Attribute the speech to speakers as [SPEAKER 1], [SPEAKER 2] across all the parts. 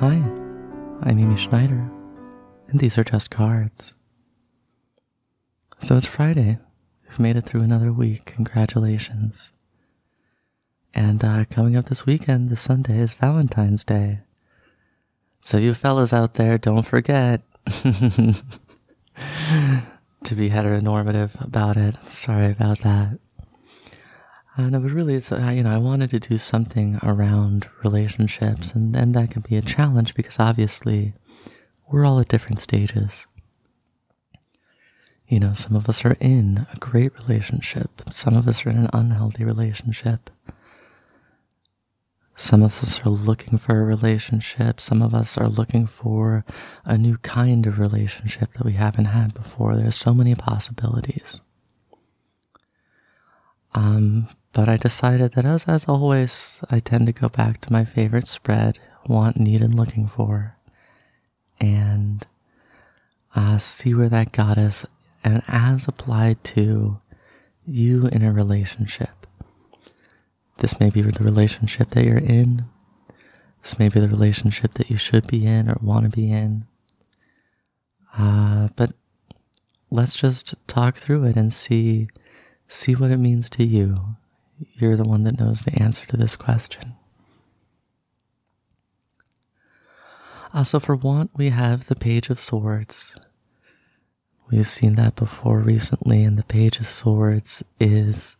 [SPEAKER 1] Hi, I'm Amy Schneider, and these are just cards. So it's Friday. We've made it through another week. Congratulations. And uh, coming up this weekend, this Sunday, is Valentine's Day. So, you fellas out there, don't forget to be heteronormative about it. Sorry about that. Uh, no, but really, it's, uh, you know, I wanted to do something around relationships, and, and that can be a challenge because obviously we're all at different stages. You know, some of us are in a great relationship, some of us are in an unhealthy relationship. Some of us are looking for a relationship. Some of us are looking for a new kind of relationship that we haven't had before. There's so many possibilities. Um, but I decided that as as always, I tend to go back to my favorite spread, want, need, and looking for, and uh, see where that got us, and as applied to you in a relationship. This may be the relationship that you're in. This may be the relationship that you should be in or want to be in. Uh, but let's just talk through it and see see what it means to you. You're the one that knows the answer to this question. Uh, so for want, we have the Page of Swords. We've seen that before recently, and the Page of Swords is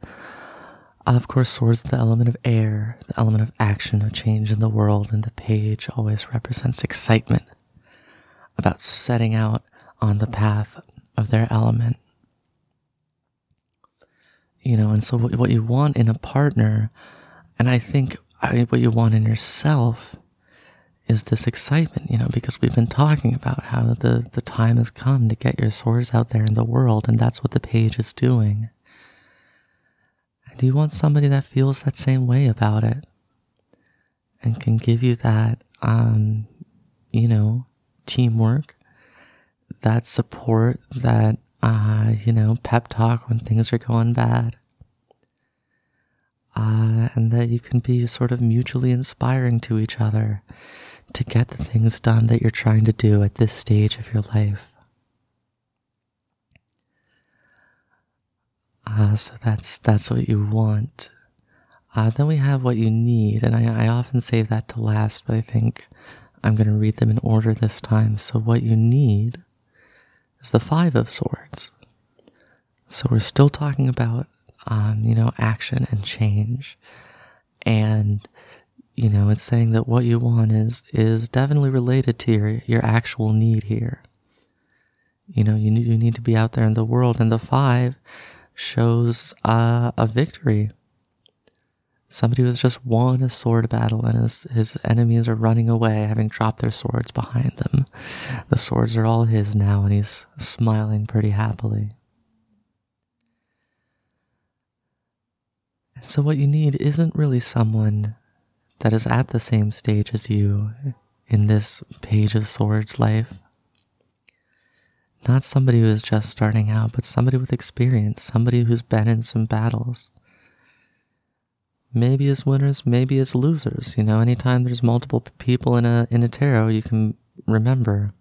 [SPEAKER 1] of course, swords the element of air, the element of action, of change in the world, and the page always represents excitement about setting out on the path of their element. You know, and so what you want in a partner, and I think what you want in yourself is this excitement, you know, because we've been talking about how the, the time has come to get your swords out there in the world, and that's what the page is doing. Do you want somebody that feels that same way about it and can give you that, um, you know, teamwork, that support, that, uh, you know, pep talk when things are going bad? Uh, and that you can be sort of mutually inspiring to each other to get the things done that you're trying to do at this stage of your life. Uh, so that's that's what you want. Uh, then we have what you need, and I, I often save that to last, but I think I'm going to read them in order this time. So what you need is the Five of Swords. So we're still talking about, um, you know, action and change, and you know, it's saying that what you want is is definitely related to your your actual need here. You know, you need you need to be out there in the world, and the five shows uh, a victory. Somebody who's just won a sword battle and his, his enemies are running away, having dropped their swords behind them. The swords are all his now, and he's smiling pretty happily. So, what you need isn't really someone that is at the same stage as you in this Page of Swords life. Not somebody who is just starting out, but somebody with experience, somebody who's been in some battles. Maybe as winners, maybe as losers. You know, anytime there's multiple people in a in a tarot, you can remember.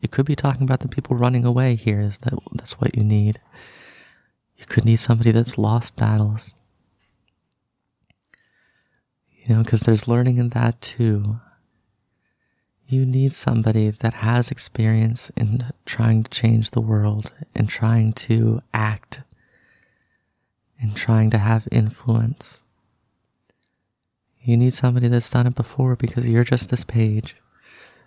[SPEAKER 1] It could be talking about the people running away here. Is that that's what you need? You could need somebody that's lost battles. You know, because there's learning in that too. You need somebody that has experience in trying to change the world and trying to act and trying to have influence. You need somebody that's done it before because you're just this page.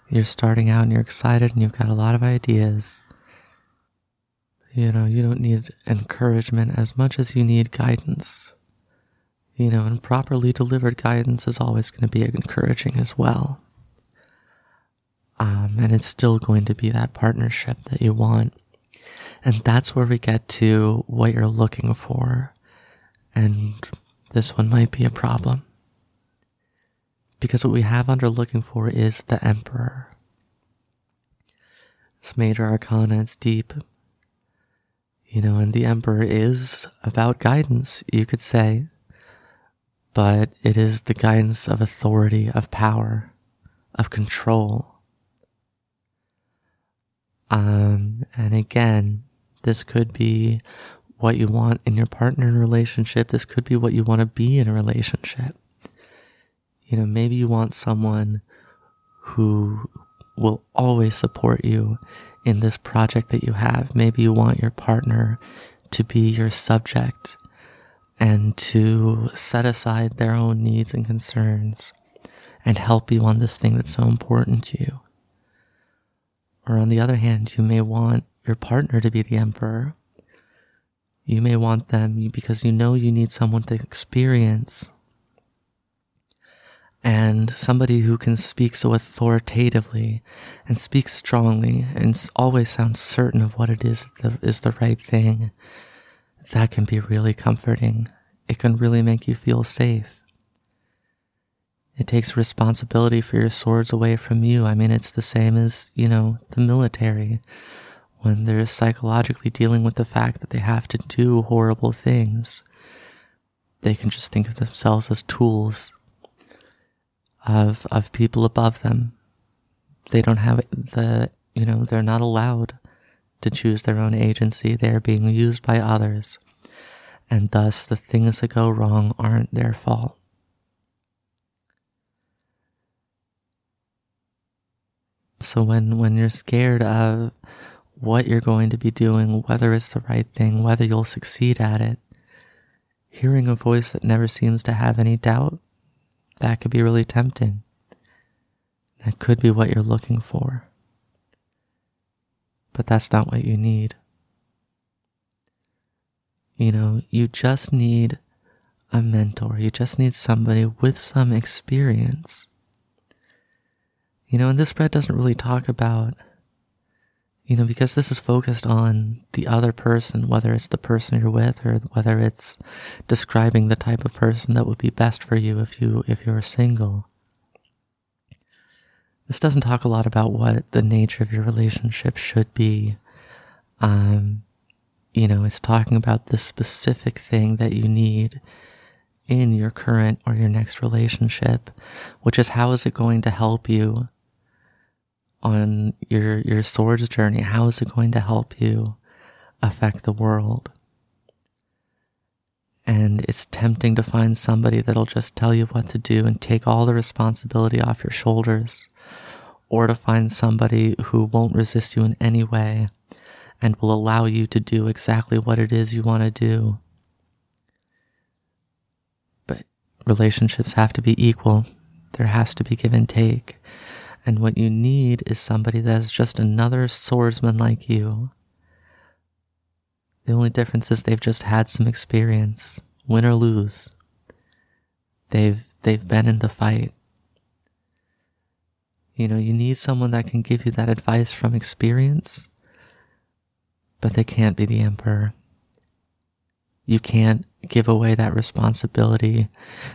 [SPEAKER 1] You're starting out and you're excited and you've got a lot of ideas. You know, you don't need encouragement as much as you need guidance. You know, and properly delivered guidance is always going to be encouraging as well. Um, and it's still going to be that partnership that you want. And that's where we get to what you're looking for. And this one might be a problem. Because what we have under looking for is the Emperor. It's major arcana, it's deep. You know, and the Emperor is about guidance, you could say. But it is the guidance of authority, of power of control. Um, and again, this could be what you want in your partner in relationship. This could be what you want to be in a relationship. You know, maybe you want someone who will always support you in this project that you have. Maybe you want your partner to be your subject and to set aside their own needs and concerns and help you on this thing that's so important to you. Or on the other hand, you may want your partner to be the emperor. You may want them because you know you need someone to experience and somebody who can speak so authoritatively and speak strongly and always sound certain of what it is that is the right thing, that can be really comforting. It can really make you feel safe. It takes responsibility for your swords away from you. I mean, it's the same as, you know, the military when they're psychologically dealing with the fact that they have to do horrible things. They can just think of themselves as tools of of people above them. They don't have the you know they're not allowed to choose their own agency. They are being used by others, and thus the things that go wrong aren't their fault. So when when you're scared of what you're going to be doing, whether it's the right thing, whether you'll succeed at it, hearing a voice that never seems to have any doubt that could be really tempting. That could be what you're looking for. But that's not what you need. You know, you just need a mentor. You just need somebody with some experience. You know, and this spread doesn't really talk about you know, because this is focused on the other person, whether it's the person you're with or whether it's describing the type of person that would be best for you if you if you're single. This doesn't talk a lot about what the nature of your relationship should be. Um, you know, it's talking about the specific thing that you need in your current or your next relationship, which is how is it going to help you on your your swords journey? How is it going to help you affect the world? And it's tempting to find somebody that'll just tell you what to do and take all the responsibility off your shoulders or to find somebody who won't resist you in any way and will allow you to do exactly what it is you want to do but relationships have to be equal there has to be give and take and what you need is somebody that's just another swordsman like you. The only difference is they've just had some experience, win or lose. They've they've been in the fight. You know, you need someone that can give you that advice from experience, but they can't be the emperor. You can't give away that responsibility.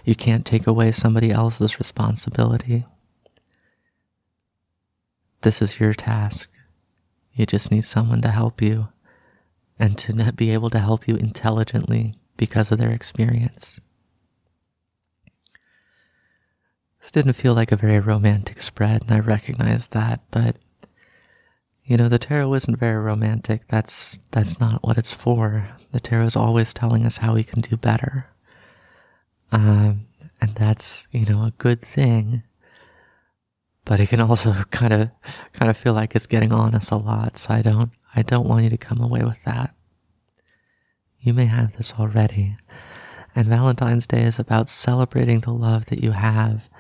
[SPEAKER 1] You can't take away somebody else's responsibility. This is your task. You just need someone to help you and to be able to help you intelligently because of their experience. This didn't feel like a very romantic spread, and I recognize that, but you know, the tarot isn't very romantic. That's that's not what it's for. The tarot is always telling us how we can do better. Um, and that's, you know, a good thing but it can also kind of kind of feel like it's getting on us a lot. So I don't I don't want you to come away with that. You may have this already. And Valentine's Day is about celebrating the love that you have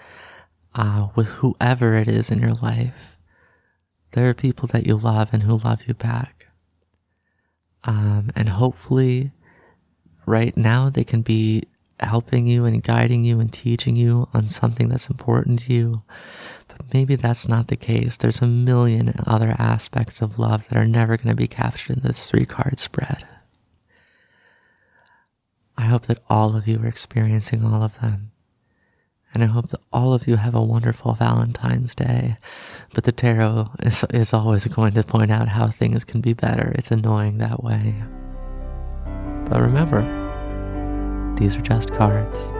[SPEAKER 1] uh, with whoever it is in your life. There are people that you love and who love you back. Um, and hopefully, right now, they can be helping you and guiding you and teaching you on something that's important to you But maybe that's not the case. There's a million other aspects of love that are never going to be captured in this three card spread. I hope that all of you are experiencing all of them. And I hope that all of you have a wonderful Valentine's Day. But the tarot is, is always going to point out how things can be better. It's annoying that way. But remember, these are just cards.